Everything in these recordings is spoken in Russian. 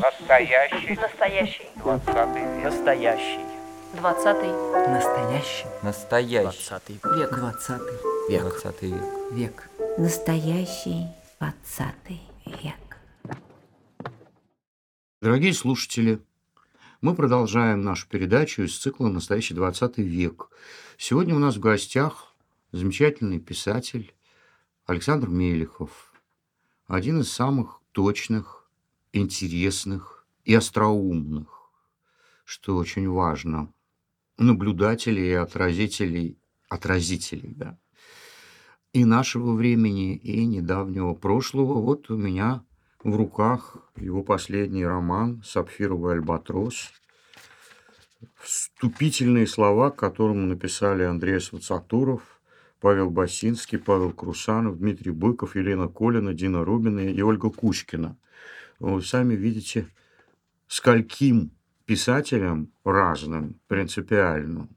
Настоящий. Настоящий. Двадцатый век. Настоящий. Двадцатый. Настоящий. Настоящий. Двадцатый век. Двадцатый Век. Двадцатый век. Век. Настоящий двадцатый век. Дорогие слушатели, мы продолжаем нашу передачу из цикла «Настоящий 20 век». Сегодня у нас в гостях замечательный писатель Александр Мелехов, один из самых точных, интересных и остроумных, что очень важно, наблюдателей и отразителей, отразителей, да, и нашего времени, и недавнего прошлого. Вот у меня в руках его последний роман «Сапфировый альбатрос». Вступительные слова, к которому написали Андрей Свацатуров, Павел Басинский, Павел Крусанов, Дмитрий Быков, Елена Колина, Дина Рубина и Ольга Кучкина. Вы сами видите, скольким писателям разным, принципиальным,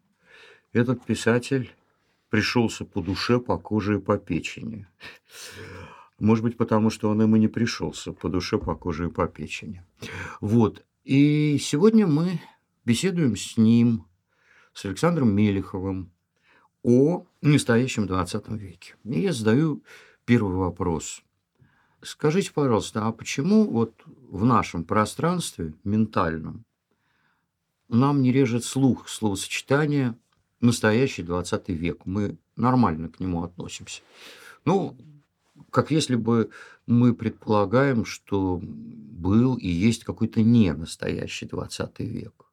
этот писатель пришелся по душе, по коже и по печени. Может быть, потому что он им и не пришелся по душе, по коже и по печени. Вот. И сегодня мы беседуем с ним, с Александром Мелеховым, о настоящем 20 веке. И я задаю первый вопрос. Скажите, пожалуйста, а почему вот в нашем пространстве ментальном нам не режет слух словосочетание «настоящий 20 век»? Мы нормально к нему относимся. Ну, как если бы мы предполагаем, что был и есть какой-то не настоящий 20 век.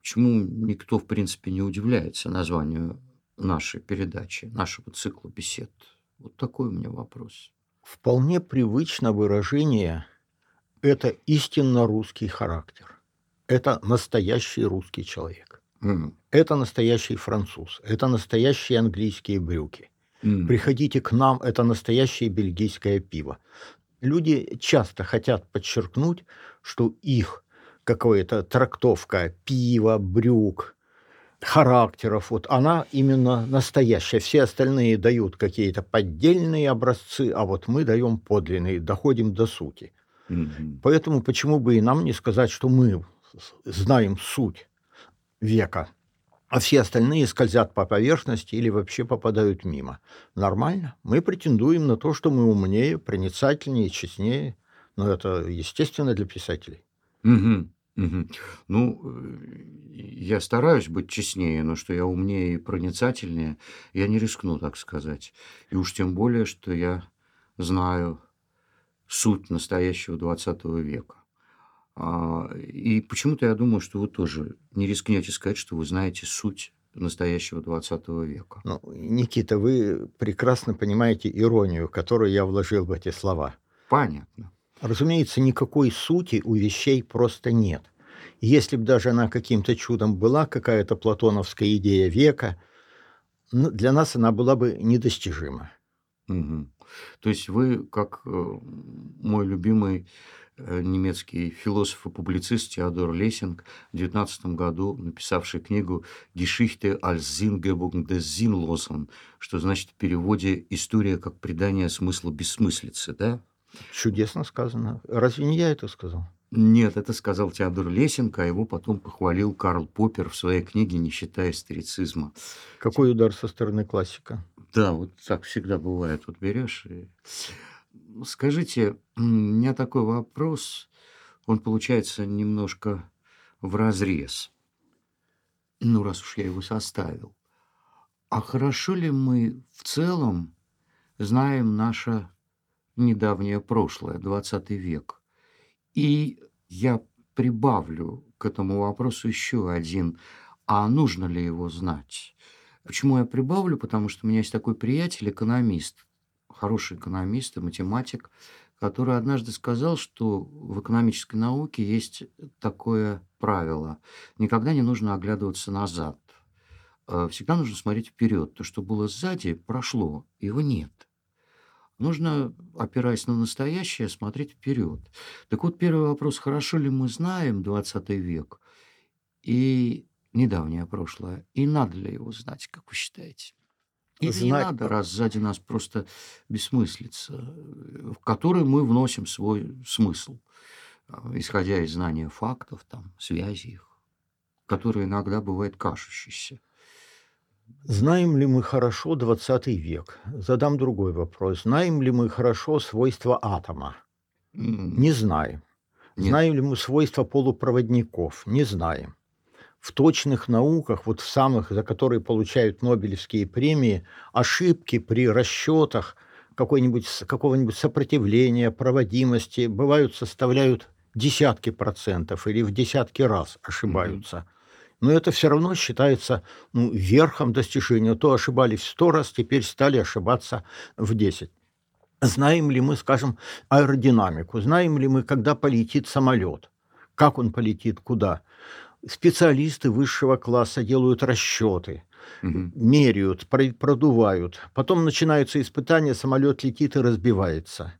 Почему никто, в принципе, не удивляется названию нашей передачи, нашего цикла бесед? Вот такой у меня вопрос. Вполне привычно выражение «это истинно русский характер». Это настоящий русский человек. М, Это настоящий француз. Это настоящие английские брюки. м, Приходите к нам, это настоящее бельгийское пиво. Люди часто хотят подчеркнуть, что их какая-то трактовка пива, брюк, характеров, вот она именно настоящая. Все остальные дают какие-то поддельные образцы, а вот мы даем подлинные, доходим до сути. мгм. Поэтому почему бы и нам не сказать, что мы знаем суть века, а все остальные скользят по поверхности или вообще попадают мимо. Нормально. Мы претендуем на то, что мы умнее, проницательнее, честнее. Но это естественно для писателей. Мгм, мгм. Ну, э, я стараюсь быть честнее, но что я умнее и проницательнее, я не рискну так сказать. И уж тем более, что я знаю суть настоящего 20 века. А, И почему-то я думаю, что вы тоже не рискнете сказать, что вы знаете суть настоящего 20 века. Ну, Никита, вы прекрасно понимаете иронию, которую я вложил в эти слова. Понятно. Разумеется, никакой сути у вещей просто нет. Если бы даже она каким-то чудом была, какая-то платоновская идея века, ну, для нас она была бы недостижима. Мгм. То есть вы, как э, мой любимый э, немецкий философ и публицист Теодор Лессинг в 19 году, написавший книгу «Geschichte als Sinngebung des Sinnlosen», что значит в переводе «История как придание смысла бессмыслицы», да? Чудесно сказано. Разве не я это сказал? Нет, это сказал Теодор Лессинг, а его потом похвалил Карл Поппер в своей книге «Не считая историцизма». Какой удар со стороны классика? Да, вот так всегда бывает. Вот берешь и... Скажите, у меня такой вопрос, он получается немножко в разрез. Ну, раз уж я его составил. А хорошо ли мы в целом знаем наше недавнее прошлое, 20 век? И я прибавлю к этому вопросу еще один. А нужно ли его знать? Почему я прибавлю? Потому что у меня есть такой приятель, экономист, хороший экономист и математик, который однажды сказал, что в экономической науке есть такое правило. Никогда не нужно оглядываться назад. Э, Всегда нужно смотреть вперед. То, что было сзади, прошло, его нет. Нужно, опираясь на настоящее, смотреть вперед. Так вот, первый вопрос. Хорошо ли мы знаем 20 век и недавнее прошлое? И надо ли его знать, как вы считаете? Или не знать... надо, раз сзади нас просто бессмыслица, в которой мы вносим свой смысл, а, исходя из знания фактов, там, связи их, которые иногда бывает кажущиеся. Знаем ли мы хорошо 20 век? Задам другой вопрос. Знаем ли мы хорошо свойства атома? Не знаем. Нет. Знаем ли мы свойства полупроводников? Не знаем. В точных науках, вот в самых, за которые получают Нобелевские премии, ошибки при расчетах какой-нибудь, какого-нибудь сопротивления, проводимости бывают, составляют десятки процентов или в десятки раз ошибаются. Но это все равно считается ну, верхом достижения. То ошибались в 100 раз, теперь стали ошибаться в 10. Знаем ли мы, скажем, аэродинамику? Знаем ли мы, когда полетит самолет? Как он полетит, куда? Специалисты высшего класса делают расчеты, Мгм. меряют, про- продувают. Потом начинаются испытания, самолет летит и разбивается.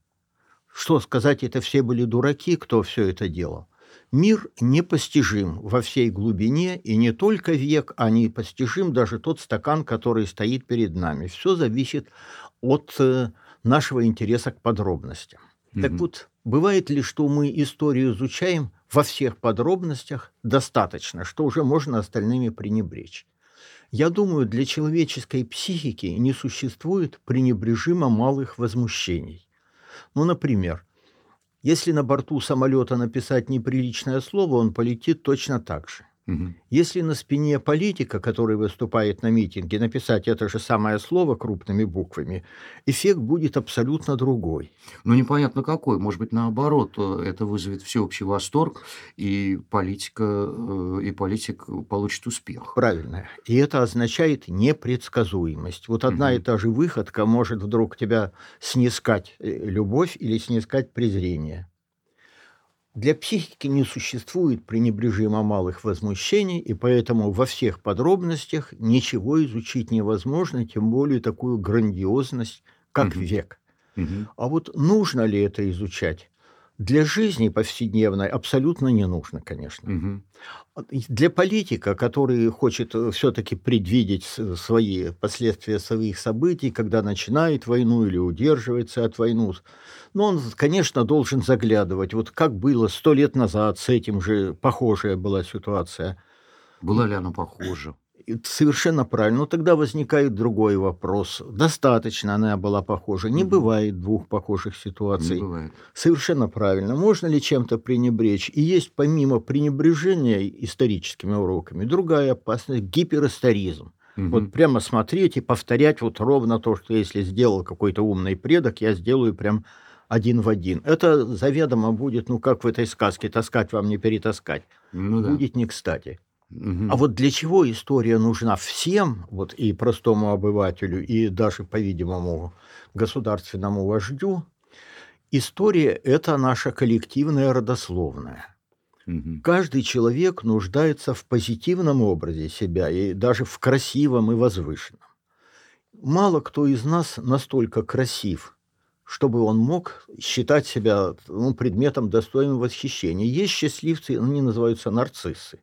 Что сказать, это все были дураки, кто все это делал. Мир непостижим во всей глубине, и не только век, а непостижим даже тот стакан, который стоит перед нами. Все зависит от э, нашего интереса к подробностям. Так Мгм. вот, бывает ли, что мы историю изучаем во всех подробностях достаточно, что уже можно остальными пренебречь? Я думаю, для человеческой психики не существует пренебрежимо малых возмущений. Ну, например, если на борту самолета написать неприличное слово, он полетит точно так же. Мгм. Если на спине политика, который выступает на митинге, написать это же самое слово крупными буквами, эффект будет абсолютно другой. Ну, непонятно какой. Может быть, наоборот, э, это вызовет всеобщий восторг, и политика, э, и политик получит успех. Правильно. И это означает непредсказуемость. Вот одна Мгм. и та же выходка может вдруг тебя снискать э, любовь или снискать презрение. Для психики не существует пренебрежимо малых возмущений, и поэтому во всех подробностях ничего изучить невозможно, тем более такую грандиозность, как Мгм. век. Мгм. А вот нужно ли это изучать? Для жизни повседневной абсолютно не нужно, конечно. И Для политика, который хочет все-таки предвидеть с- свои последствия своих событий, когда начинает войну или удерживается от войны, ну, он, конечно, должен заглядывать. Вот как было сто лет назад с этим же похожая была ситуация. Была ли она похожа? Совершенно правильно. Но тогда возникает другой вопрос. Достаточно она была похожа. Не Мгм. бывает двух похожих Не ситуаций. бывает. Совершенно правильно. Можно ли чем-то пренебречь? И есть помимо пренебрежения историческими уроками другая опасность – гиперисторизм. Мгм. Вот прямо смотреть и повторять вот ровно то, что если сделал какой-то умный предок, я сделаю прям один в один. Это заведомо будет, ну как в этой сказке, таскать вам не перетаскать. Ну да. Будет не кстати. Мгм. А вот для чего история нужна всем, вот и простому обывателю, и даже, по-видимому, государственному вождю, история – это наша коллективная родословная. Мгм. Каждый человек нуждается в позитивном образе себя, и даже в красивом и возвышенном. Мало кто из нас настолько красив, чтобы он мог считать себя ну, предметом достойным восхищения. Есть счастливцы, они называются нарциссы.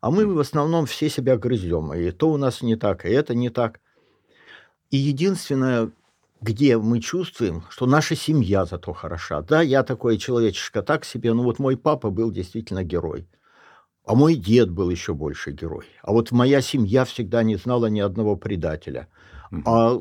А мы в основном все себя грызем. И то у нас не так, и это не так. И единственное, где мы чувствуем, что наша семья зато хороша. Да, я такой человечишка так себе, но вот мой папа был действительно герой. А мой дед был еще больше герой. А вот моя семья всегда не знала ни одного предателя. А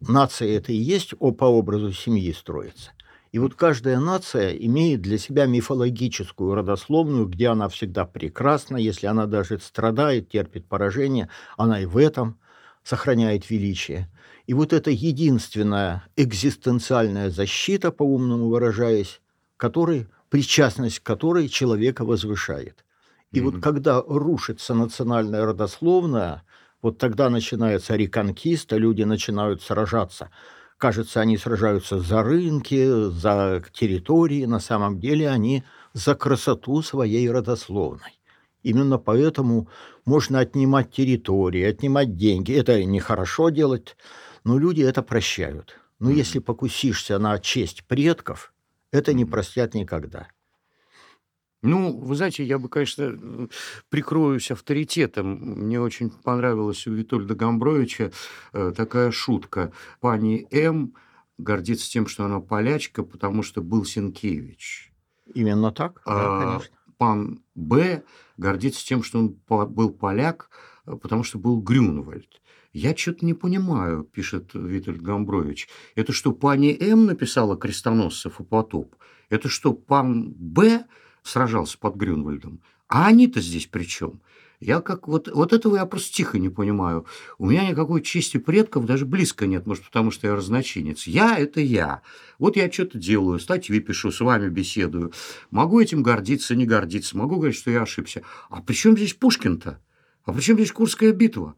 нация это и есть по образу семьи строится. И вот каждая нация имеет для себя мифологическую родословную, где она всегда прекрасна, если она даже страдает, терпит поражение, она и в этом сохраняет величие. И вот это единственная экзистенциальная защита, по-умному выражаясь, которой, причастность к которой человека возвышает. И вот Мгм. когда рушится национальная родословная, вот тогда начинается реконкиста, люди начинают сражаться. Кажется, они сражаются за рынки, за территории, на самом деле они за красоту своей родословной. Именно поэтому можно отнимать территории, отнимать деньги. Это нехорошо делать, но люди это прощают. Но Мгм. если покусишься на честь предков, это не простят никогда. Ну, вы знаете, я бы, конечно, прикроюсь авторитетом. Мне очень понравилась у Витольда Гамбровича э, такая шутка. Пани М гордится тем, что она полячка, потому что был Сенкевич. Именно так? А да, конечно. пан Б гордится тем, что он был поляк, э, потому что был Грюнвальд. Я что-то не понимаю, пишет Витальд Гамбрович. Это что, пани М написала крестоносцев и потоп? Это что, пан Б сражался под Грюнвальдом? А они-то здесь при чем? Я как вот, вот этого я просто тихо не понимаю. У меня никакой чести предков даже близко нет, может, потому что я разночинец. Я – это я. Вот я что-то делаю, статьи пишу, с вами беседую. Могу этим гордиться, не гордиться, могу говорить, что я ошибся. А при чем здесь Пушкин-то? А при чем здесь Курская битва?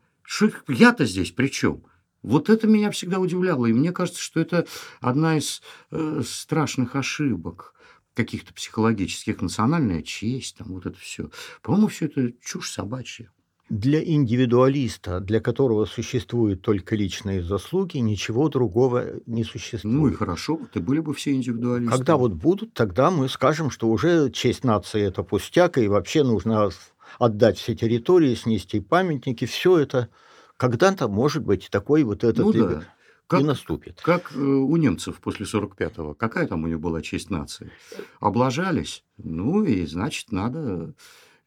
Я-то здесь при чем? Вот это меня всегда удивляло, и мне кажется, что это одна из э, страшных ошибок каких-то психологических, национальная честь, там вот это все. По-моему, все это чушь собачья. Для индивидуалиста, для которого существуют только личные заслуги, ничего другого не существует. Ну и хорошо, и были бы все индивидуалисты. Когда вот будут, тогда мы скажем, что уже честь нации – это пустяк, и вообще нужно отдать все территории, снести памятники. Все это когда-то, может быть, такой вот этот Ну да. Как, и наступит. как э, у немцев после 45-го. Какая там у них была честь нации? Облажались? Ну и значит, надо...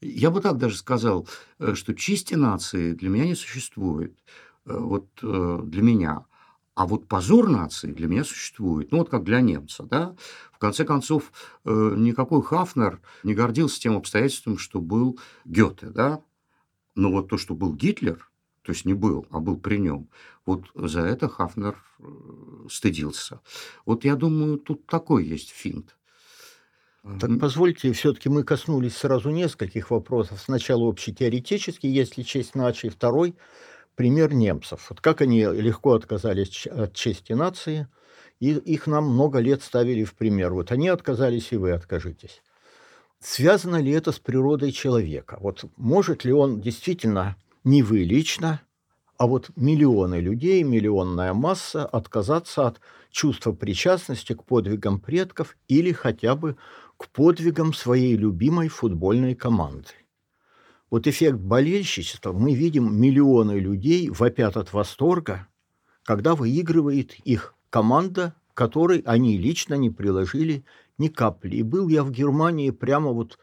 Я бы так даже сказал, э, что чести нации для меня не существует. Э, Вот для меня. А вот позор нации для меня существует. Ну, вот как для немца, да? В конце концов, никакой Хафнер не гордился тем обстоятельством, что был Гёте, да? Но вот то, что был Гитлер, то есть не был, а был при нем, вот за это Хафнер э, стыдился. Вот я думаю, тут такой есть финт. Так позвольте, все-таки мы коснулись сразу нескольких вопросов. Сначала общетеоретический, если честь нации, второй пример немцев. Вот как они легко отказались от чести нации, и их нам много лет ставили в пример. Вот они отказались, и вы откажитесь. Связано ли это с природой человека? Вот может ли он действительно, не вы лично, а вот миллионы людей, миллионная масса отказаться от чувства причастности к подвигам предков или хотя бы к подвигам своей любимой футбольной команды. Вот эффект болельщичества мы видим миллионы людей вопят от восторга, когда выигрывает их команда, которой они лично не приложили ни капли. И был я в Германии прямо вот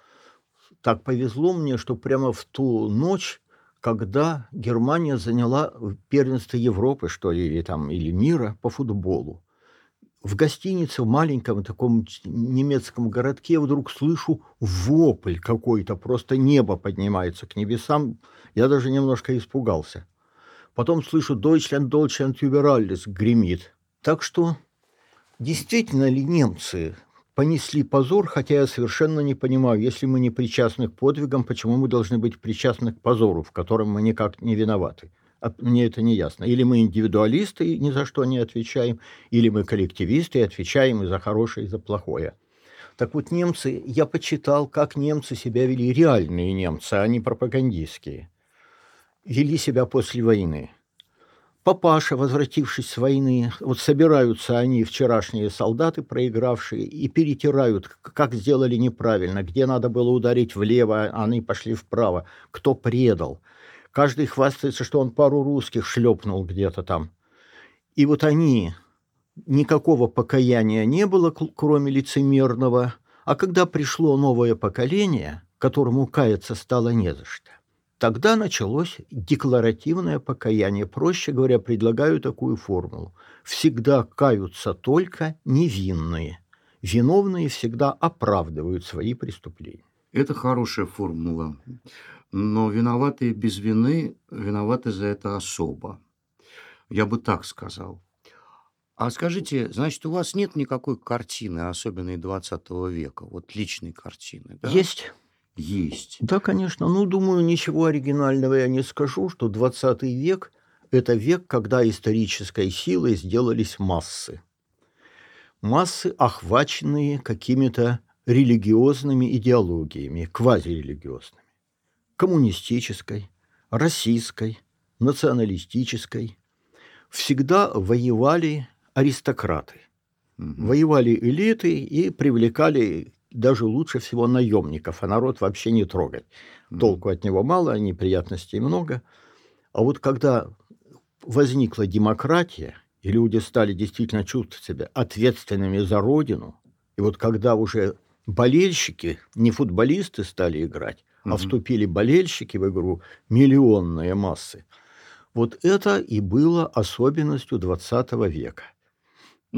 так повезло мне, что прямо в ту ночь, когда Германия заняла первенство Европы, что ли, или, там, или мира по футболу. В гостинице, в маленьком таком немецком городке вдруг слышу вопль какой-то, просто небо поднимается к небесам. Я даже немножко испугался. Потом слышу «Deutschland, Deutschland über alles» гремит. Так что действительно ли немцы понесли позор, хотя я совершенно не понимаю, если мы не причастны к подвигам, почему мы должны быть причастны к позору, в котором мы никак не виноваты. А Мне это не ясно. Или мы индивидуалисты и ни за что не отвечаем, или мы коллективисты и отвечаем и за хорошее, и за плохое. Так вот, немцы, я почитал, как немцы себя вели, реальные немцы, а не пропагандистские. Вели себя после войны. Папаша, возвратившись с войны, вот собираются они, вчерашние солдаты, проигравшие, и перетирают, как сделали неправильно, где надо было ударить влево, а они пошли вправо, кто предал. Каждый хвастается, что он пару русских шлепнул где-то там. И вот они, никакого покаяния не было, кроме лицемерного, а когда пришло новое поколение, которому каяться стало не за что, Тогда началось декларативное покаяние. Проще говоря, предлагаю такую формулу. Всегда каются только невинные. Виновные всегда оправдывают свои преступления. Это хорошая формула. Но виноватые без вины виноваты за это особо. Я бы так сказал. А скажите, значит, у вас нет никакой картины, особенной 20 века, вот личной картины, да? Есть? Есть. Да, конечно. Ну, думаю, ничего оригинального я не скажу, что 20 век – это век, когда исторической силой сделались массы. Массы, охваченные какими-то религиозными идеологиями, квазирелигиозными. Коммунистической, российской, националистической. Всегда воевали аристократы. Мгм. Воевали элиты и привлекали даже лучше всего наемников, а народ вообще не трогать. Толку от него мало, а неприятностей много. А вот когда возникла демократия, и люди стали действительно чувствовать себя ответственными за родину, и вот когда уже болельщики, не футболисты стали играть, а вступили болельщики в игру, миллионные массы, вот это и было особенностью 20 века.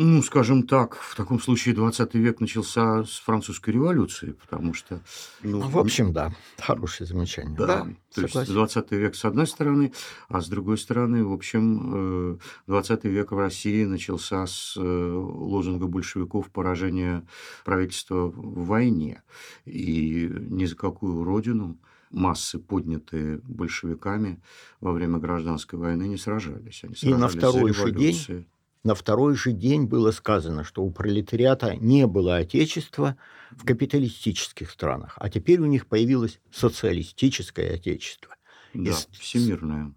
Ну, скажем так, в таком случае 20 век начался с французской революции, потому что... Ну, В общем, да, хорошее замечание. Да, то есть согласен. 20 век с одной стороны, а с другой стороны, в общем, э, 20 век в России начался с э, лозунга большевиков поражения правительства в войне. И ни за какую родину массы, поднятые большевиками во время гражданской войны, не сражались. Они И на сражались второй же день. На второй же день было сказано, что у пролетариата не было отечества в капиталистических странах, а теперь у них появилось социалистическое отечество. Да, с- всемирная.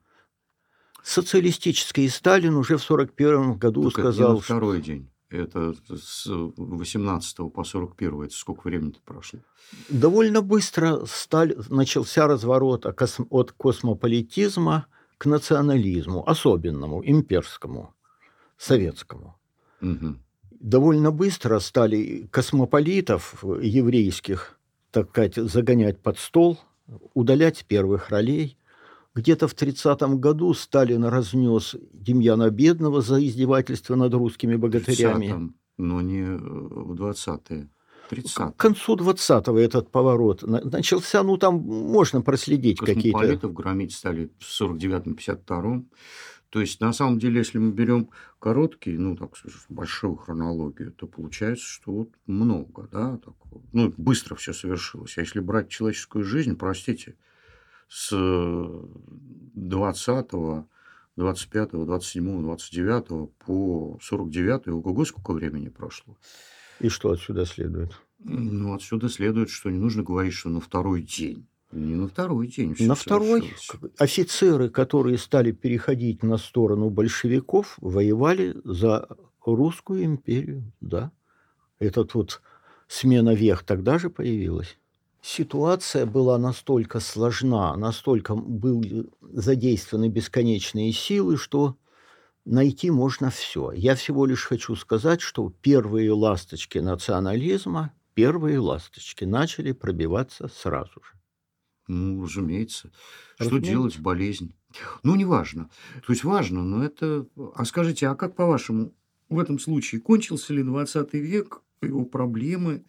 Социалистическое, и Сталин уже в 1941 году это не сказал, на второй день. Это с 18 по 41. Это сколько времени прошло? что довольно быстро сталь, начался разворот от космополитизма к национализму, особенному, имперскому, советскому. Мгм. довольно быстро стали космополитов еврейских, так сказать, загонять под стол, удалять первых ролей. Где-то в 30 году Сталин разнес Демьяна Бедного за издевательство над русскими богатырями. 30-м, но не э, в 20-е. 30 К концу 20-го этот поворот на- начался, ну там можно проследить какие-то... Космополитов громить стали в 49-м, 52-м. То есть, на самом деле, если мы берем короткий, ну, так скажем, большую хронологию, то получается, что вот много, да, такого. ну, быстро все совершилось. А если брать человеческую жизнь, простите, с 20 25 27 29 по 49 ого сколько времени прошло. И что отсюда следует? Ну, отсюда следует, что не нужно говорить, что на второй день. Не на второй день. всё На второй совершилось. офицеры, которые стали переходить на сторону большевиков, воевали за русскую империю, да. Этот вот смена вех тогда же появилась. Ситуация была настолько сложна, настолько были задействованы бесконечные силы, что найти можно все. Я всего лишь хочу сказать, что первые ласточки национализма, первые ласточки начали пробиваться сразу же. Ну, разумеется. Что Разумеется. делать? Болезнь. Ну, неважно. То есть важно, но это... А скажите, а как по-вашему в этом случае кончился ли 20 век, его проблемы,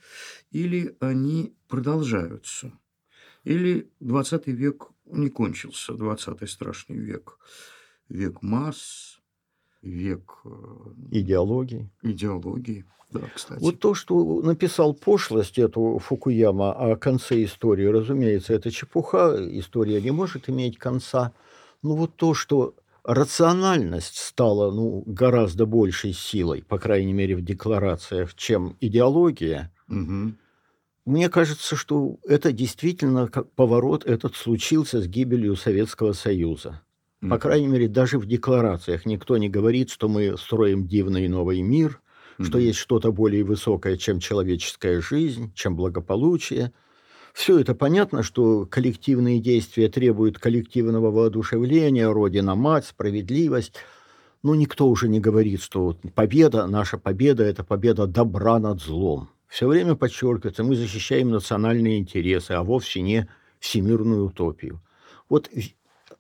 или они продолжаются? Или 20 век не кончился, 20 страшный век? Век масс, век э, Идеологии. идеологии. Да, кстати. Вот то, что написал пошлость эту Фукуяма о конце истории, разумеется, это чепуха, история не может иметь конца. Но вот то, что рациональность стала ну, гораздо большей силой, по крайней мере в декларациях, чем идеология, Мгм. мне кажется, что это действительно как поворот этот случился с гибелью Советского Союза. По крайней мере, даже в декларациях никто не говорит, что мы строим дивный новый мир, что Мгм. есть что-то более высокое, чем человеческая жизнь, чем благополучие. Все это понятно, что коллективные действия требуют коллективного воодушевления, Родина, Мать, справедливость. Но никто уже не говорит, что вот победа, наша победа – это победа добра над злом. Все время подчеркивается, мы защищаем национальные интересы, а вовсе не всемирную утопию. Вот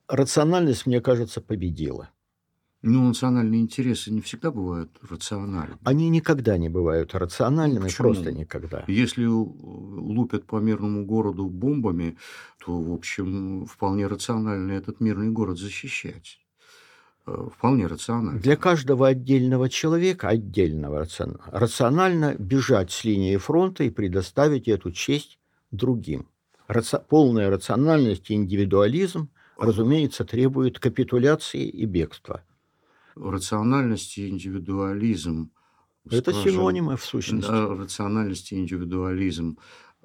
рациональность, мне кажется, победила. Ну, национальные интересы не всегда бывают рациональны. Они никогда не бывают рациональными, Почему? просто никогда. Если э, лупят по мирному городу бомбами, то, в общем, вполне рационально этот мирный город защищать. Э, Вполне рационально. Для каждого отдельного человека, отдельного рацион- рационально бежать с линии фронта и предоставить эту честь другим. Раци- Полная рациональность и индивидуализм, разумеется, требует капитуляции и бегства. Рациональность и индивидуализм. Это скажем, синонимы в сущности. рациональность и индивидуализм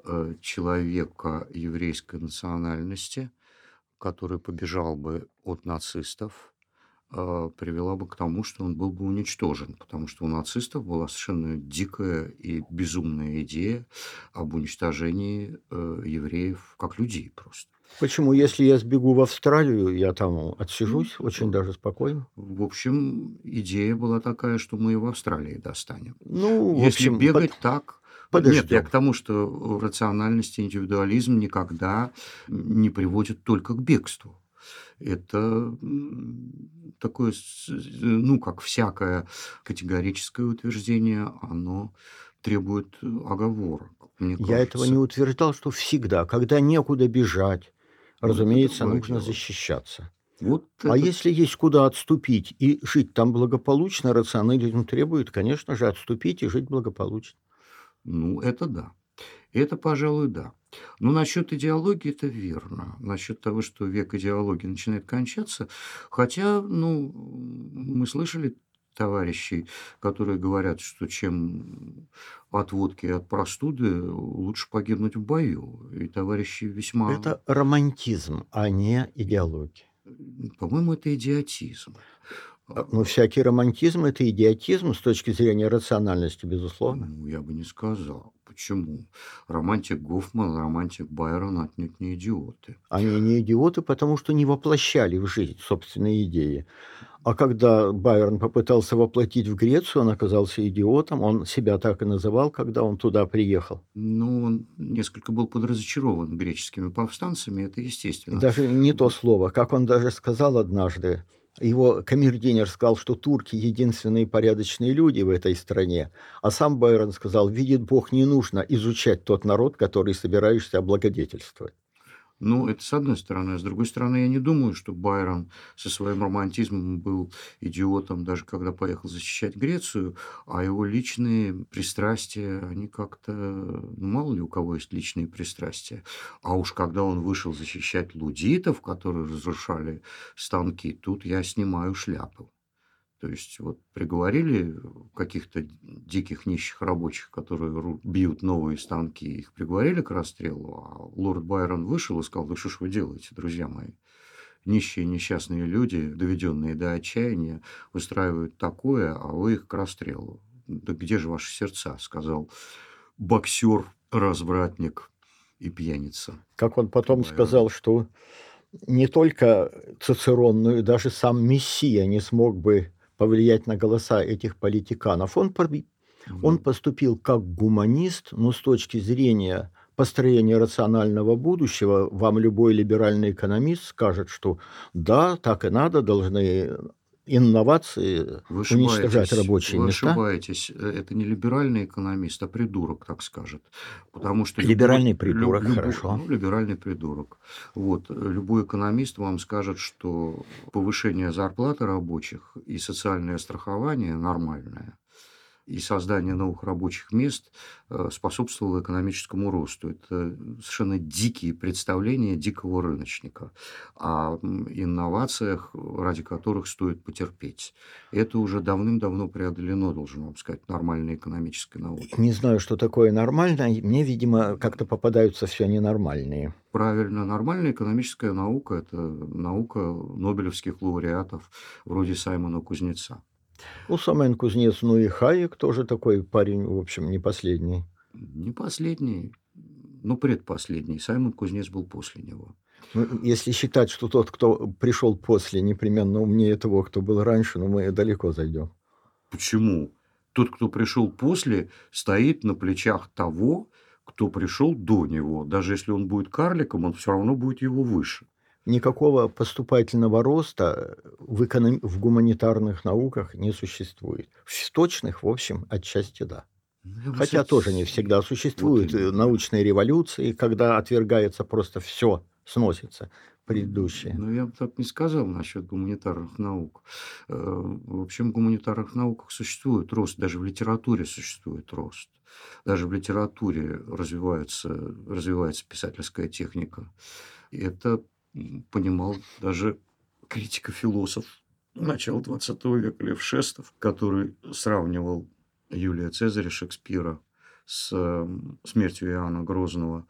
э, человека еврейской национальности, который побежал бы от нацистов, э, привела бы к тому, что он был бы уничтожен, потому что у нацистов была совершенно дикая и безумная идея об уничтожении э, евреев как людей просто. Почему, если я сбегу в Австралию, я там отсижусь очень даже спокойно? В общем, идея была такая, что мы и в Австралии достанем. Ну, в Если общем, бегать под- так... Нет, я подождем. к тому, что рациональность и индивидуализм никогда не приводят только к бегству. Это такое, ну, как всякое категорическое утверждение, оно требует оговорок, мне Я этого не утверждал, что всегда, когда некуда бежать, разумеется, нужно дело. защищаться. Вот А это- если есть куда отступить и жить там благополучно, рационализм требует, конечно же, отступить и жить благополучно. Ну, это да. Это, пожалуй, да. Но насчет идеологии это верно. Насчет того, что век идеологии начинает кончаться. Хотя, ну, мы слышали товарищей, которые говорят, что чем от водки и от простуды лучше погибнуть в бою. И товарищи весьма... Это романтизм, а не идеология. По-моему, это идиотизм. А, Но всякий романтизм – это идиотизм с точки зрения рациональности, безусловно. Ну, я бы не сказал. Почему? Романтик Гофман, романтик Байрон отнюдь не идиоты. Они не идиоты, потому что не воплощали в жизнь собственные идеи. А когда Байрон попытался воплотить в Грецию, он оказался идиотом. Он себя так и называл, когда он туда приехал. Ну, он несколько был подразочарован греческими повстанцами, это естественно. Даже не то слово. Как он даже сказал однажды, его камердинер сказал, что турки единственные порядочные люди в этой стране, а сам Байрон сказал, видит Бог, не нужно изучать тот народ, который собираешься облагодетельствовать. Ну, это с одной стороны. А с другой стороны, я не думаю, что Байрон со своим романтизмом был идиотом, даже когда поехал защищать Грецию, а его личные пристрастия, они как-то... Ну, мало ли у кого есть личные пристрастия. А уж когда он вышел защищать лудитов, которые разрушали станки, тут я снимаю шляпу. То есть вот приговорили каких-то диких нищих рабочих, которые бьют новые станки, их приговорили к расстрелу, а лорд Байрон вышел и сказал, да что ж вы делаете, друзья мои? Нищие несчастные люди, доведенные до отчаяния, устраивают такое, а вы их к расстрелу. Да где же ваши сердца, сказал боксер, развратник и пьяница. Как он потом Байрон. сказал, что не только Цицерон, но и даже сам Мессия не смог бы повлиять на голоса этих политиканов. Он, он поступил как гуманист, но с точки зрения построения рационального будущего вам любой либеральный экономист скажет, что да, так и надо, должны инновации Вы уничтожать рабочие вы места. ошибаетесь. Э, Это не либеральный экономист, а придурок, так скажет. Потому что Либеральный любой- придурок, любой- хорошо. ну, либеральный придурок. Вот. э, Любой экономист вам скажет, что повышение зарплаты рабочих и социальное страхование нормальное и создание новых рабочих мест э, способствовало экономическому росту. Это совершенно дикие представления дикого рыночника о инновациях, ради которых стоит потерпеть. Это уже давным-давно преодолено, должен вам сказать, нормальной экономической наукой. Не знаю, что такое нормально. Мне, видимо, как-то попадаются все ненормальные. Правильно, нормальная экономическая наука – это наука нобелевских лауреатов вроде Саймона Кузнеца. Ну, Самен Кузнец, ну и Хаек тоже такой парень, в общем, не последний. Не последний, но предпоследний. Саймон Кузнец был после него. Ну, если считать, что тот, кто пришел после, непременно умнее того, кто был раньше, ну, мы далеко зайдем. Почему? Тот, кто пришел после, стоит на плечах того, кто пришел до него. Даже если он будет карликом, он все равно будет его выше. Никакого поступательного роста в, эконом- в гуманитарных науках не существует. В точных, в общем, отчасти да. Ну, Хотя тоже не всегда существуют Вот э, именно. научные революции, когда отвергается просто все, сносится предыдущее. Ну, я бы так не сказал насчет гуманитарных наук. Э, В общем, в гуманитарных науках существует рост, даже в литературе существует рост. Даже в литературе развивается, развивается писательская техника. Это понимал даже критика-философ начала 20 века Лев Шестов, который сравнивал Юлия Цезаря Шекспира с смертью Иоанна Грозного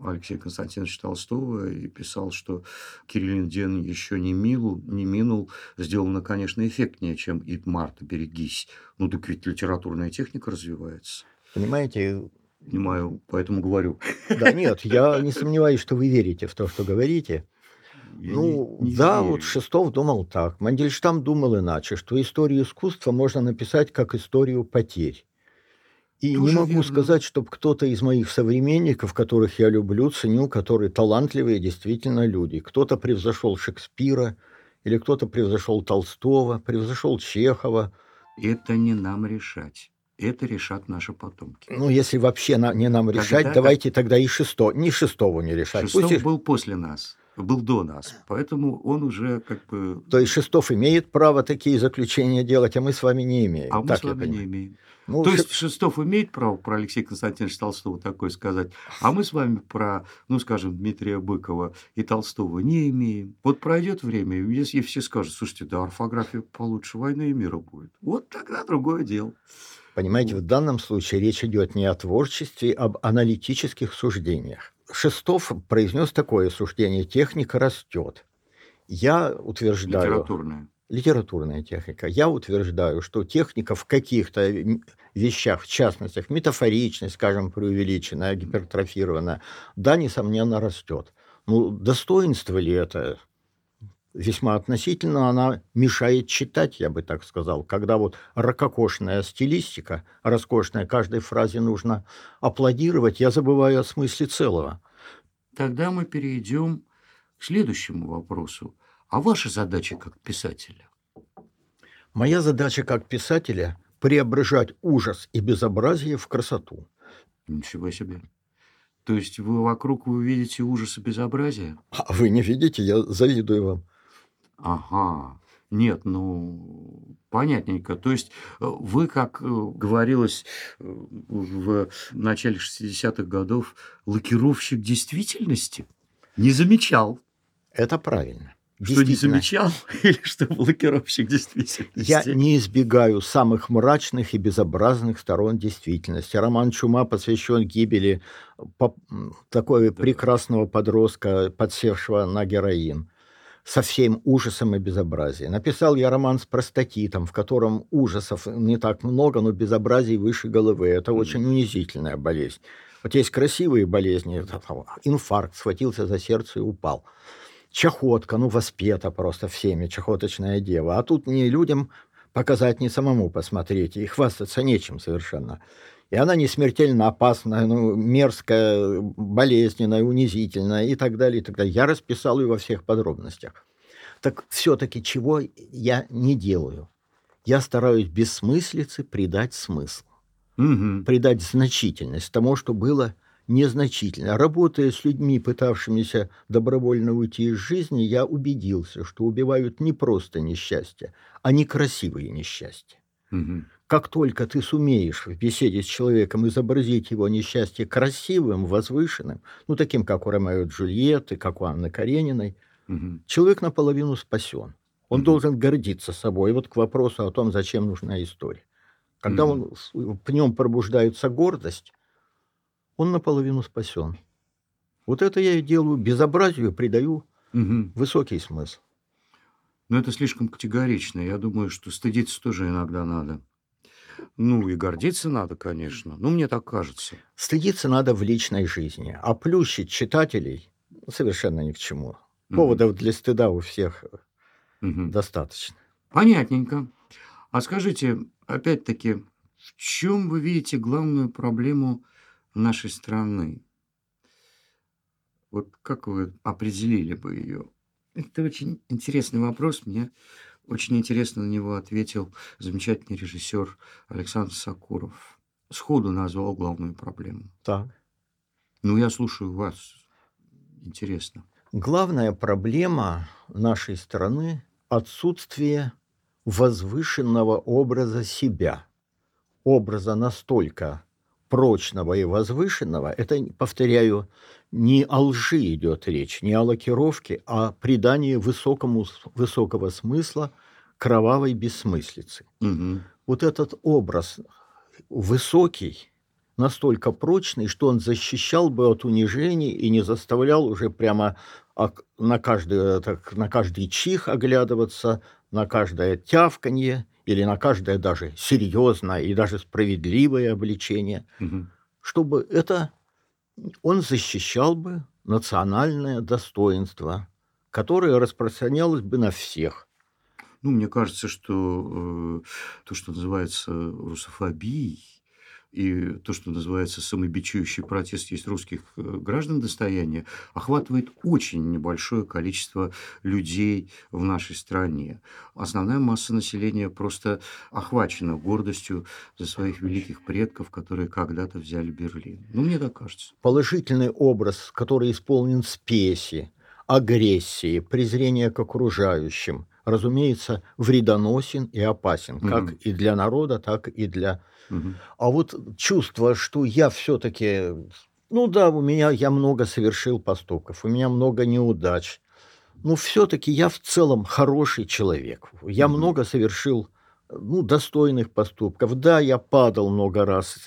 Алексея Константиновича Толстого и писал, что Кириллин день еще не милу, не минул, сделано, конечно, эффектнее, чем «Ид Марта, берегись». Ну, так ведь литературная техника развивается. Понимаете, Понимаю, поэтому говорю. да нет, я не сомневаюсь, что вы верите в то, что говорите. Я Ну, не- не да, верю. вот Шестов думал так. Мандельштам думал иначе, что историю искусства можно написать как историю потерь. И Тоже не могу верно. сказать, чтобы кто-то из моих современников, которых я люблю, ценю, которые талантливые действительно люди. Кто-то превзошел Шекспира, или кто-то превзошел Толстого, превзошел Чехова. Это не нам решать. Это решат наши потомки. Ну, если вообще на- не нам Тогда решать, давайте тогда и Шесто, ни Шестову не решать. Шестов Пусть был после нас, был до нас, поэтому он уже как бы... То есть Шестов имеет право такие заключения делать, а мы с вами не имеем. А мы Так с вами не имеем. Ну, То Ше- есть Шестов имеет право про Алексея Константиновича Толстого такое сказать, а мы с вами про, ну, скажем, Дмитрия Быкова и Толстого не имеем. Вот пройдет время, и если все скажут, слушайте, да, орфография получше войны и мира будет. Вот тогда другое дело. Понимаете, в данном случае речь идет не о творчестве, а об аналитических суждениях. Шестов произнес такое суждение: техника растет. Я утверждаю, Литературное. литературная техника. Я утверждаю, что техника в каких-то вещах, в частности, метафоричность, скажем, преувеличенная, гипертрофированная, да, несомненно, растет. Ну, достоинство ли это? Весьма относительно она мешает читать, я бы так сказал. Когда вот ракокошная стилистика, роскошная, каждой фразе нужно аплодировать, я забываю о смысле целого. Тогда мы перейдем к следующему вопросу. А ваша задача как писателя? Моя задача как писателя – преображать ужас и безобразие в красоту. Ничего себе. То есть вы вокруг вы видите ужас и безобразие? А вы не видите, я завидую вам. Ага. Нет, ну, понятненько. То есть э, вы, как э, говорилось э, в начале 60-х годов, лакировщик действительности? Не замечал. Это правильно. Что не замечал? Или что лакировщик действительности? Я не избегаю самых мрачных и безобразных сторон действительности. Роман «Чума» посвящен гибели такого прекрасного подростка, подсевшего на героин, со всем ужасом и безобразием. Написал я роман с простатитом, в котором ужасов не так много, но безобразий выше головы. Это очень унизительная болезнь. Вот есть красивые болезни, это там инфаркт, схватился за сердце и упал. Чахотка, ну, воспета просто всеми, чахоточная дева. А тут не людям показать, не самому посмотреть, и хвастаться нечем совершенно. И она не смертельно опасная, ну, мерзкая, болезненная, унизительная и так далее, и так далее. Я расписал ее во всех подробностях. Так все-таки чего я не делаю? Я стараюсь бессмыслице придать смысл Мгм. придать значительность тому, что было незначительно. Работая с людьми, пытавшимися добровольно уйти из жизни, я убедился, что убивают не просто несчастья, а некрасивые несчастья. Мгм. Как только ты сумеешь в беседе с человеком изобразить его несчастье красивым, возвышенным, ну, таким, как у Ромео и Джульетты, как у Анны Карениной, Мгм. человек наполовину спасен. Он Мгм. должен гордиться собой. Вот к вопросу о том, зачем нужна история. Когда Мгм. он, в нем пробуждается гордость, он наполовину спасен. Вот это я и делаю. Безобразию придаю Мгм. высокий смысл. Но это слишком категорично. Я думаю, что стыдиться тоже иногда надо. Ну, и гордиться надо, конечно. Ну, мне так кажется. Стыдиться надо в личной жизни, а плющить читателей совершенно ни к чему. Поводов для стыда у всех Мгм. достаточно. Понятненько. А скажите, опять-таки, в чем вы видите главную проблему нашей страны? Вот как вы определили бы ее? Это очень интересный вопрос. Мне очень интересно на него ответил замечательный режиссер Александр Сакуров. Сходу назвал главную проблему. Так. Ну, я слушаю вас. Интересно. Главная проблема нашей страны – отсутствие возвышенного образа себя. Образа настолько прочного и возвышенного, это, повторяю, не о лжи идет речь, не о лакировке, а о придании высокому, высокого смысла кровавой бессмыслицы. Мгм. Вот этот образ высокий, настолько прочный, что он защищал бы от унижений и не заставлял уже прямо на каждый, так, на каждый чих оглядываться, на каждое тявканье или на каждое даже серьезное и даже справедливое обличение, Мгм. чтобы это он защищал бы национальное достоинство, которое распространялось бы на всех. Ну, мне кажется, что э, то, что называется русофобией, и то, что называется самобичующий протест есть русских э, граждан достояние, охватывает очень небольшое количество людей в нашей стране. Основная масса населения просто охвачена гордостью за своих великих предков, которые когда-то взяли Берлин. Ну, мне так кажется. Положительный образ, который исполнен спеси, агрессии, презрения к окружающим, разумеется, вредоносен и опасен, как Мгм. и для народа, так и для... А вот чувство, что я все-таки... Ну да, у меня я много совершил поступков, у меня много неудач, но все-таки я в целом хороший человек. Я Мгм. много совершил ну, достойных поступков. Да, я падал много раз.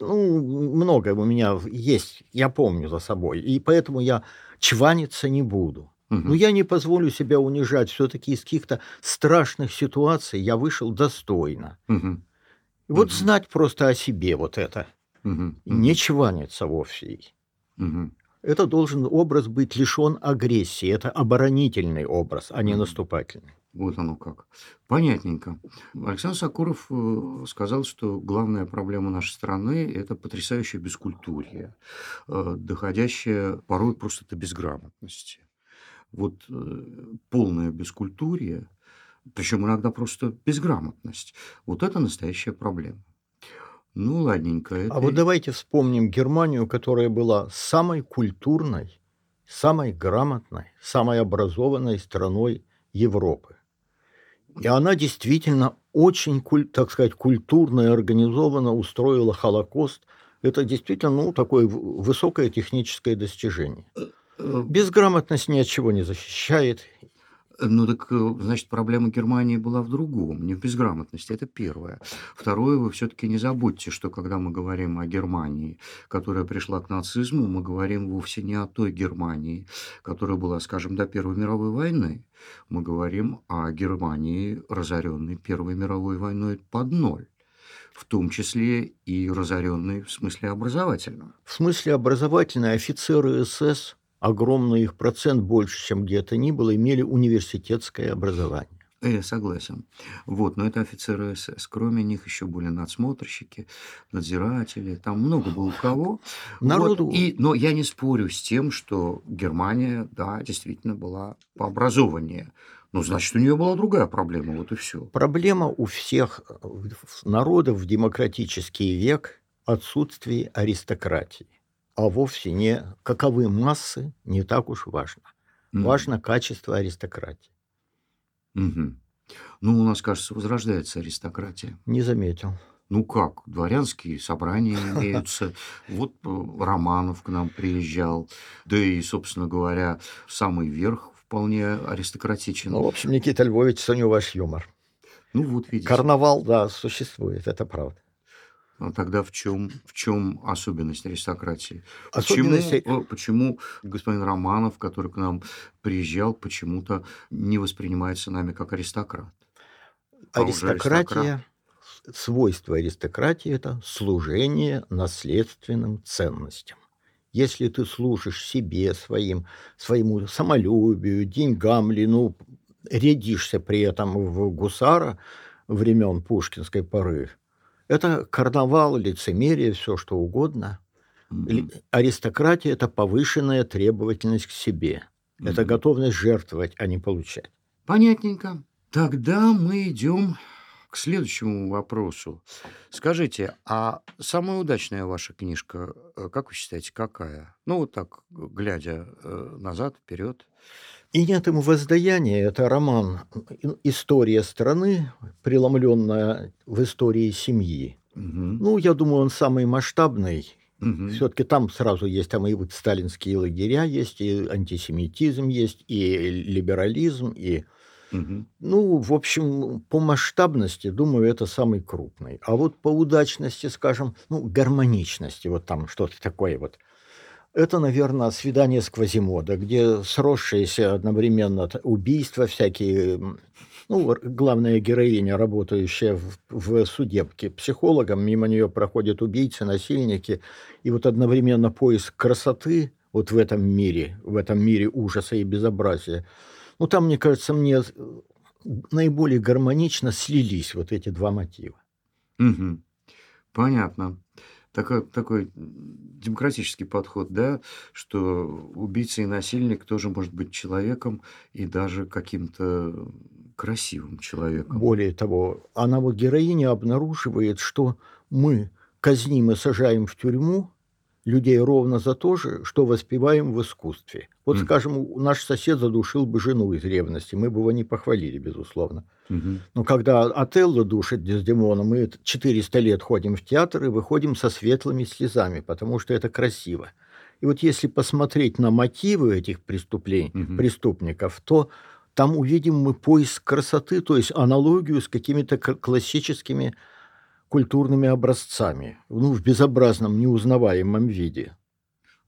Ну, много у меня есть, я помню за собой. И поэтому я чваниться не буду. Мгм. Но я не позволю себя унижать. Все-таки из каких-то страшных ситуаций я вышел достойно. Мгм. Вот Мгм. знать просто о себе вот это. И не чваниться вовсе. Мгм. Это должен образ быть лишен агрессии. Это оборонительный образ, а не наступательный. Вот оно как. Понятненько. Александр Сокуров э, сказал, что главная проблема нашей страны – это потрясающее бескультурье, э, доходящее порой просто до безграмотности. Вот э, полное бескультурье, причем иногда просто безграмотность, вот это настоящая проблема. Ну, ладненько. Это... А вот давайте вспомним Германию, которая была самой культурной, самой грамотной, самой образованной страной Европы. И она действительно очень, так сказать, культурно и организованно устроила Холокост. Это действительно ну, такое высокое техническое достижение. Э, Безграмотность ни от чего не защищает. Ну так, э, значит, проблема Германии была в другом, не в безграмотности, это первое. Второе, вы все-таки не забудьте, что когда мы говорим о Германии, которая пришла к нацизму, мы говорим вовсе не о той Германии, которая была, скажем, до Первой мировой войны. Мы говорим о Германии, разоренной Первой мировой войной под ноль в том числе и разоренной в смысле образовательном. В смысле образовательной офицеры СС, огромный их процент больше, чем где то ни было, имели университетское образование. Э, Я согласен. Вот, но это офицеры СС. Кроме них еще были надсмотрщики, надзиратели, там много было кого. Народу- Вот, и, но я не спорю с тем, что Германия, да, действительно была пообразованнее. Ну, значит, у нее была другая проблема, вот и все. Проблема у всех э, народов в демократический век – отсутствие аристократии. А вовсе не каковы массы, не так уж важно. Важно качество аристократии. Ну, у нас, кажется, возрождается аристократия. Не заметил. Ну как, дворянские собрания имеются. Вот э, Романов к нам приезжал. Да и, собственно говоря, самый верх вполне аристократичен. Ну, в общем, Никита Львович, ценю ваш юмор. Ну вот видите. Карнавал, да, существует, это правда. А тогда в чем, в чем особенность аристократии? Особенность- Почему, э, почему господин Романов, который к нам приезжал, почему-то не воспринимается нами как аристократ? А Аристократия, свойство аристократии – это служение наследственным ценностям. Если ты служишь себе, своим, своему самолюбию, деньгам ли, ну, рядишься при этом в гусара времен пушкинской поры, это карнавал, лицемерие, все что угодно. Ли- Аристократия – это повышенная требовательность к себе. Это Мгм. готовность жертвовать, а не получать. Понятненько. Тогда мы идем к следующему вопросу. Скажите, а самая удачная ваша книжка, э, как вы считаете, какая? Ну, вот так, глядя э, назад, вперед. И нет ему воздаяния. Это роман «И- «История страны», преломленная в истории семьи. Мгм. Ну, я думаю, он самый масштабный. Мгм. Все-таки там сразу есть, там и вот сталинские лагеря есть, и антисемитизм есть, и либерализм, и Мгм. Ну, в общем, по масштабности, думаю, это самый крупный. А вот по удачности, скажем, ну, гармоничности, вот там что-то такое вот. Это, наверное, свидание с Квазимода, где сросшиеся одновременно убийства всякие. Ну, главная героиня, работающая в, в судебке психологом, мимо нее проходят убийцы, насильники. И вот одновременно поиск красоты вот в этом мире, в этом мире ужаса и безобразия. Ну, там, мне кажется, мне э, наиболее гармонично слились вот эти два мотива. Мгм. Понятно. Такой, такой демократический подход, да, что убийца и насильник тоже может быть человеком и даже каким-то красивым человеком. Более того, она вот героиня обнаруживает, что мы казним и сажаем в тюрьму людей ровно за то же, что воспеваем в искусстве. Вот, Мгм. скажем, наш сосед задушил бы жену из ревности, мы бы его не похвалили, безусловно. Мгм. Но когда Отелло душит Дездемона, мы 400 лет ходим в театр и выходим со светлыми слезами, потому что это красиво. И вот если посмотреть на мотивы этих преступлений, Мгм. преступников, то там увидим мы поиск красоты, то есть аналогию с какими-то классическими культурными образцами, ну, в безобразном, неузнаваемом виде.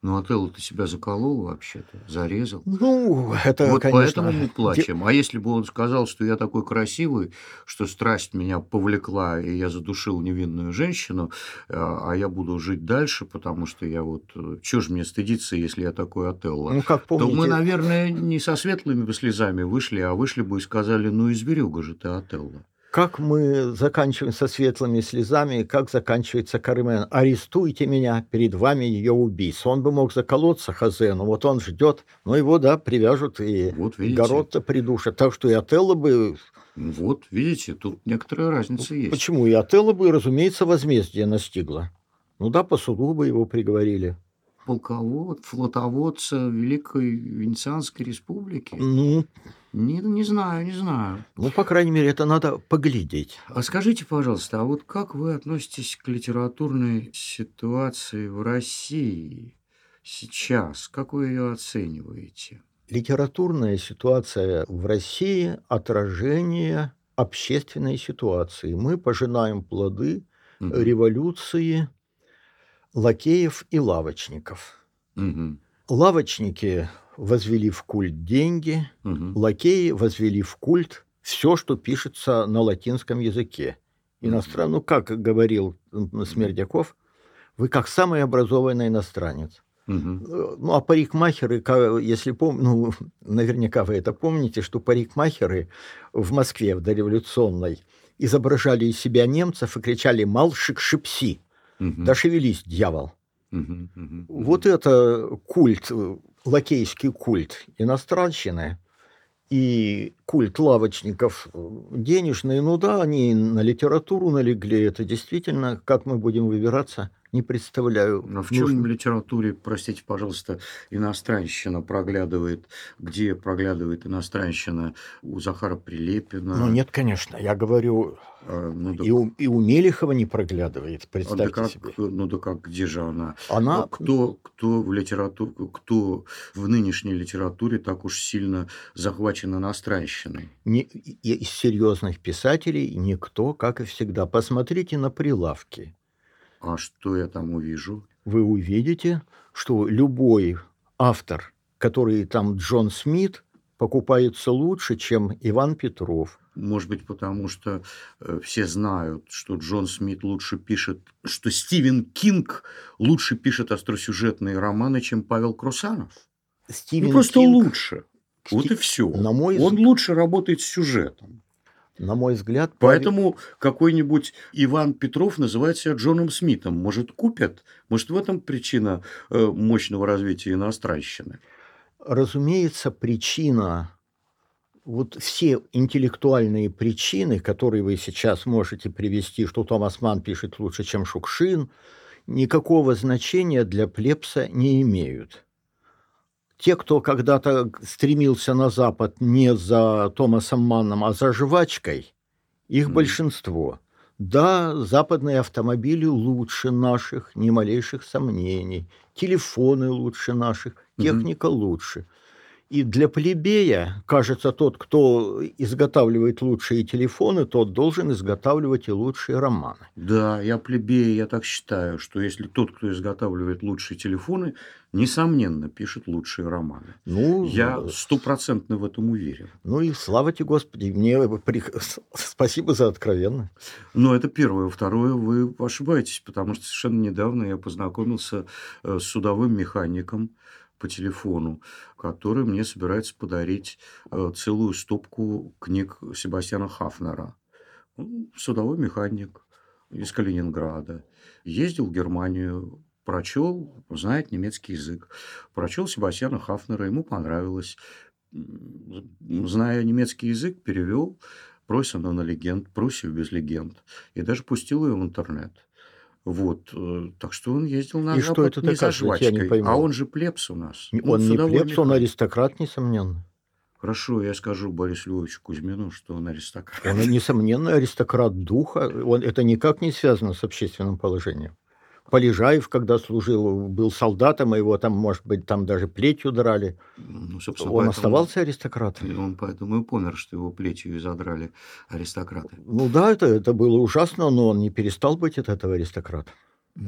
Ну, Отелло ты себя заколол вообще-то, зарезал. Ну, это, вот конечно... поэтому мы плачем. А если бы он сказал, что я такой красивый, что страсть меня повлекла, и я задушил невинную женщину, а а я буду жить дальше, потому что я вот... Чего же мне стыдиться, если я такой Отелло? Ну, как То помните... мы, наверное, не со светлыми бы слезами вышли, а вышли бы и сказали, ну и зверюга же ты, Отелло. Как мы заканчиваем со светлыми слезами, как заканчивается Кармен. «Арестуйте меня, перед вами ее убийца». Он бы мог заколоться Хазену, вот он ждет, но его, да, привяжут и Вот видите. Город-то придушат. Так что и Отелло бы... Вот, видите, тут некоторая разница есть. Почему? И Отелло бы, разумеется, возмездие настигло. Ну да, по суду бы его приговорили. Полковод, флотоводца Великой Венецианской Республики? Ну, Не, не знаю, не знаю. ну, по крайней мере, это надо поглядеть. А скажите, пожалуйста, а вот как вы относитесь к литературной ситуации в России сейчас? Как вы ее оцениваете? Литературная ситуация в России – отражение общественной ситуации. Мы пожинаем плоды революции лакеев и лавочников. Мгм. Лавочники возвели в культ деньги, Мгм. лакеи возвели в культ все, что пишется на латинском языке. Иностран... Ну, как говорил Смердяков, вы как самый образованный иностранец. Э, Ну, а парикмахеры, если пом... ну, наверняка вы это помните, что парикмахеры в Москве в дореволюционной изображали из себя немцев и кричали «Малшик шипси!» Мгм. «Да шевелись, дьявол!» Мгм. Мгм. Вот это культ, лакейский культ иностранщины и культ лавочников денежные, ну да, они на литературу налегли. Это действительно, как мы будем выбираться, не представляю. А в чем Нужно- в литературе, простите, пожалуйста, иностранщина проглядывает? Где проглядывает иностранщина? У Захара Прилепина? Ну нет, конечно, я говорю, А, ну, да, и у, и у Мелехова не проглядывает, а да представьте как, себе. ну да как, где же она? Она, А кто, кто в литературе, кто в нынешней литературе так уж сильно захвачен иностранщиной? не, из серьезных писателей никто, как и всегда. Посмотрите на прилавки. А что я там увижу? вы увидите, что любой автор, который там Джон Смит, покупается лучше, чем Иван Петров. Может быть, потому что э, все знают, что Джон Смит лучше пишет, что Стивен Кинг лучше пишет остросюжетные романы, чем Павел Крусанов? Стивен ну, просто Кинг, лучше. Вот и все. на мой Он лучше работает с сюжетом. На мой взгляд, Павел- Поэтому какой-нибудь Иван Петров называет себя Джоном Смитом. Может, купят? Может, в этом причина э, мощного развития иностранщины? разумеется, причина, вот все интеллектуальные причины, которые вы сейчас можете привести, что Томас Ман пишет лучше, чем Шукшин, никакого значения для плебса не имеют. Те, кто когда-то стремился на Запад не за Томасом Манном, а за жвачкой, их Мгм. большинство. Да, западные автомобили лучше наших, ни малейших сомнений. Телефоны лучше наших, техника лучше. И для плебея, кажется, тот, кто изготавливает лучшие телефоны, тот должен изготавливать и лучшие романы. Да, я плебей, я так считаю, что если тот, кто изготавливает лучшие телефоны, несомненно, пишет лучшие романы. Ну, Я стопроцентно в этом уверен. ну и слава тебе, Господи, мне при- спасибо за откровенность. Но это первое. Второе, вы ошибаетесь, потому что совершенно недавно я познакомился э, с судовым механиком по телефону, который мне собирается подарить э, целую стопку книг Себастьяна Хафнера. Он судовой механик из Калининграда. Ездил в Германию, прочел, знает немецкий язык. Прочел Себастьяна Хафнера, ему понравилось. Зная немецкий язык, перевел Пройсона на легенд, Пруссию без легенд. И даже пустил ее в интернет. Вот. э, Так что он ездил на И что Запад это не за доказывает, я не жвачкой. А он же плебс у нас. Ну, Он не плебс, он аристократ, несомненно. Хорошо, я скажу Борису Львовичу Кузьмину, что он аристократ. Он, несомненно, аристократ духа. Он, это никак не связано с общественным положением. Полежаев, когда служил, был солдатом, его там, может быть, там даже плетью драли. Ну, собственно, Он поэтому- оставался аристократом. И он поэтому и помер, что его плетью и задрали аристократы. Ну да, это, это было ужасно, но он не перестал быть от этого аристократа.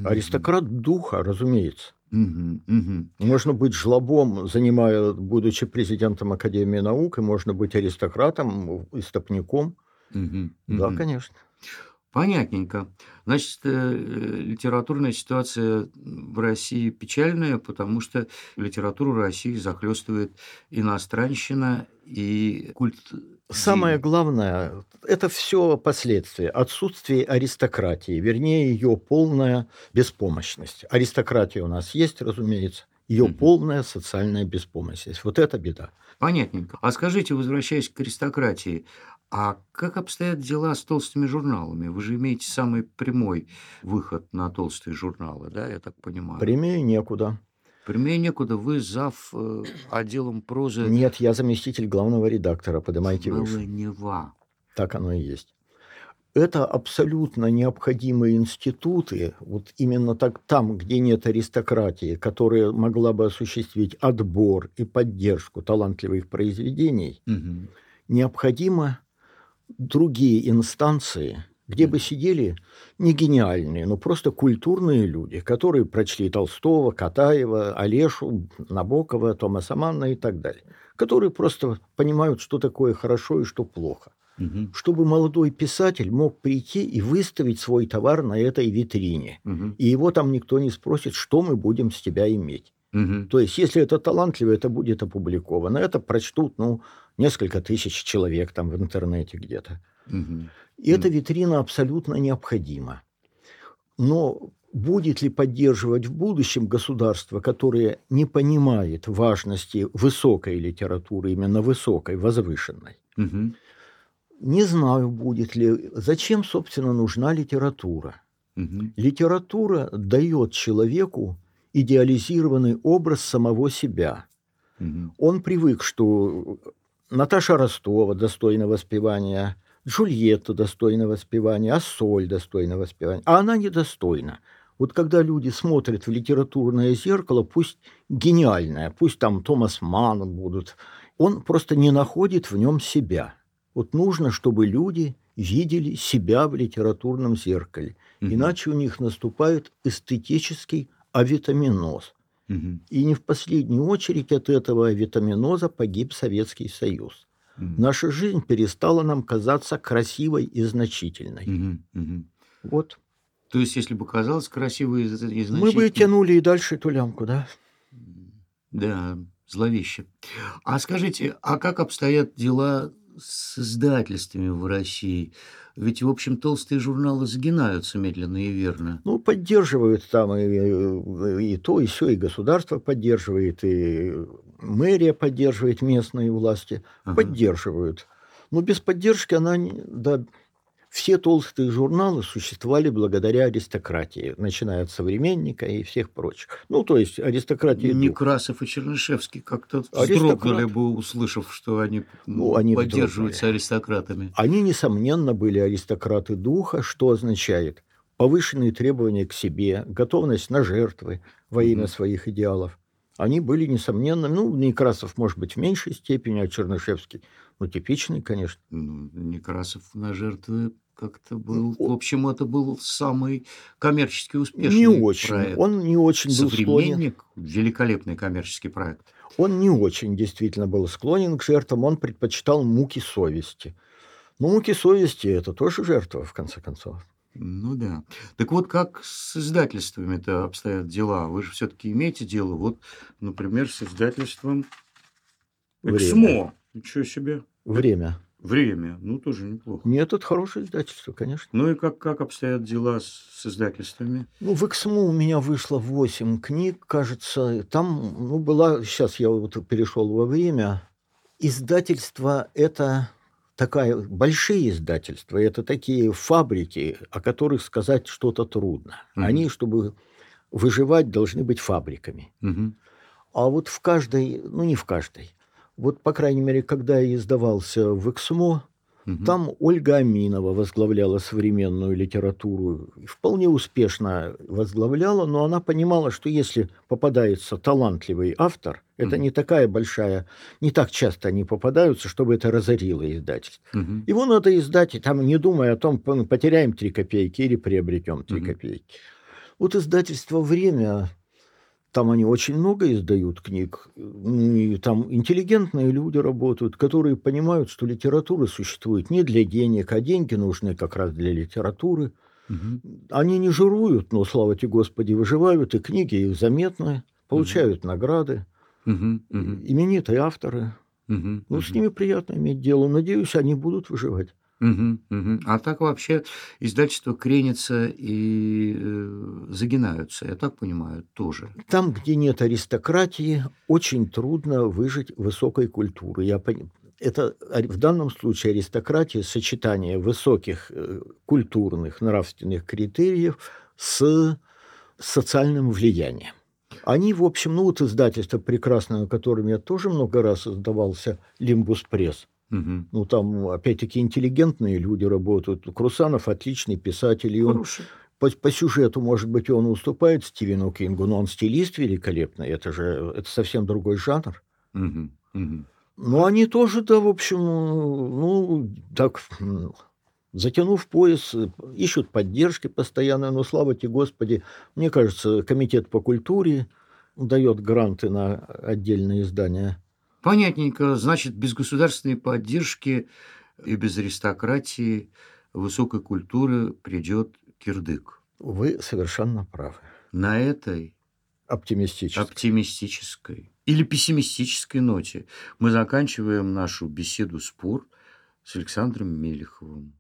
Аристократ духа, разумеется. Мгм, мгм. Можно быть жлобом, занимая, будучи президентом Академии наук, и можно быть аристократом, истопником. Мгм, Да, мгм. конечно. Понятненько. Значит, э, литературная ситуация в России печальная, потому что литературу России захлестывает иностранщина и культ. Самое главное, это все последствия. Отсутствие аристократии, вернее, ее полная беспомощность. Аристократия у нас есть, разумеется, ее Мгм. полная социальная беспомощность. Вот это беда. Понятненько. А скажите, возвращаясь к аристократии, а как обстоят дела с толстыми журналами? Вы же имеете самый прямой выход на толстые журналы, да, я так понимаю? Прямее некуда. Прямее некуда. Вы зав э, отделом прозы Нет, я заместитель главного редактора, поднимайте выше. Нева. Так оно и есть. Это абсолютно необходимые институты, вот именно так, там, где нет аристократии, которая могла бы осуществить отбор и поддержку талантливых произведений, Мгм. необходимо другие инстанции, где бы сидели не гениальные, но просто культурные люди, которые прочли Толстого, Катаева, Олешу, Набокова, Томаса Манна и так далее, которые просто понимают, что такое хорошо и что плохо Мгм. чтобы молодой писатель мог прийти и выставить свой товар на этой витрине. Мгм. И его там никто не спросит, что мы будем с тебя иметь. Мгм. То есть, если это талантливо, это будет опубликовано. Это прочтут, ну, несколько тысяч человек там в интернете где-то. Мгм. И эта витрина абсолютно необходима. Но будет ли поддерживать в будущем государство, которое не понимает важности высокой литературы, именно высокой, возвышенной? Мгм. Не знаю, будет ли. Зачем, собственно, нужна литература? Мгм. Литература дает человеку идеализированный образ самого себя. Мгм. Он привык, что Наташа Ростова достойна воспевания, Джульетта достойна воспевания, Ассоль достойна воспевания, а она недостойна. Вот когда люди смотрят в литературное зеркало, пусть гениальное, пусть там Томас Манн будут, он просто не находит в нем себя. Вот нужно, чтобы люди видели себя в литературном зеркале. Мгм. Иначе у них наступает эстетический авитаминоз. Мгм. И не в последнюю очередь от этого авитаминоза погиб Советский Союз. Мгм. Наша жизнь перестала нам казаться красивой и значительной. Мгм. Мгм. Вот. То есть, если бы казалось красиво и и Мы бы тянули и дальше эту лямку, да? Да, зловеще. А скажите, а как обстоят дела с издательствами в России? Ведь, в общем, толстые журналы загинаются медленно и верно. Ну, поддерживают там и, и то, и все, и государство поддерживает, и мэрия поддерживает местные власти. Ага. Поддерживают. Но без поддержки она... не- Да, все толстые журналы существовали благодаря аристократии, начиная от современника и всех прочих. Ну, то есть аристократия духа. Некрасов и Чернышевский как-то вздрогнули бы, услышав, что они, Ну, они поддерживаются аристократами. Они, несомненно, были аристократы духа, что означает повышенные требования к себе, готовность на жертвы во имя Мгм. своих идеалов. Они были, несомненно, ну, Некрасов, может быть, в меньшей степени, а Чернышевский, ну, типичный, конечно. Ну, Некрасов на жертвы как-то был... Ну, В общем, это был самый коммерчески успешный Не очень. проект. Он не очень был склонен. Современник, великолепный коммерческий проект. Он не очень действительно был склонен к жертвам, он предпочитал муки совести. Но муки совести – это тоже жертва, в конце концов. Ну да. Так вот, как с издательствами-то обстоят дела? Вы же все-таки имеете дело, вот, например, с издательством. «Эксмо». Ничего себе. Время. Время. Ну, тоже неплохо. Нет, это хорошее издательство, конечно. Ну и как, как обстоят дела с, с издательствами? Ну, в «Эксмо» у меня вышло 8 книг, кажется. Там, ну, была... Сейчас я вот перешел во время. Издательство – это такая... Большие издательства – это такие фабрики, о которых сказать что-то трудно. Мгм. Они, чтобы выживать, должны быть фабриками. Мгм. А вот в каждой, ну не в каждой, вот, по крайней мере, когда я издавался в «Эксмо», Мгм. там Ольга Аминова возглавляла современную литературу. Вполне успешно возглавляла, но она понимала, что если попадается талантливый автор, это Мгм. не такая большая, не так часто они попадаются, чтобы это разорило издательство. Мгм. Его надо издать, и там не думая о том, потеряем три копейки или приобретем три Мгм. копейки. Вот издательство «Время», там они очень много издают книг, ну, и там интеллигентные люди работают, которые понимают, что литература существует не для денег, а деньги нужны как раз для литературы. Мгм. Они не жируют, но, слава тебе Господи, выживают, и книги их заметны, получают награды, Мгм. Мгм. именитые авторы. Мгм. Ну, с Мгм. ними приятно иметь дело. Надеюсь, они будут выживать. Мгм, мгм. А так вообще издательства кренятся и э, загинаются, я так понимаю, тоже. Там, где нет аристократии, очень трудно выжить высокой культуры. Я пон- Это ари- в данном случае аристократия сочетание высоких э, культурных, нравственных критериев с социальным влиянием. Они, в общем, ну вот издательство прекрасное, которым я тоже много раз издавался, «Лимбус Пресс», Мгм. ну, там, опять-таки, интеллигентные люди работают. Крусанов отличный писатель, и он Хороший. по, по сюжету, может быть, он уступает Стивену Кингу, но он стилист великолепный. Это же это совсем другой жанр. Мгм, мгм. Но они тоже, да, в общем, ну, так, затянув пояс, ищут поддержки постоянно, но, слава тебе, Господи, мне кажется, Комитет по культуре дает гранты на отдельные издания. Понятненько. Значит, без государственной поддержки и без аристократии высокой культуры придет кирдык. Вы совершенно правы. На этой Оптимистически. оптимистической или пессимистической ноте мы заканчиваем нашу беседу-спор с Александром Мелеховым.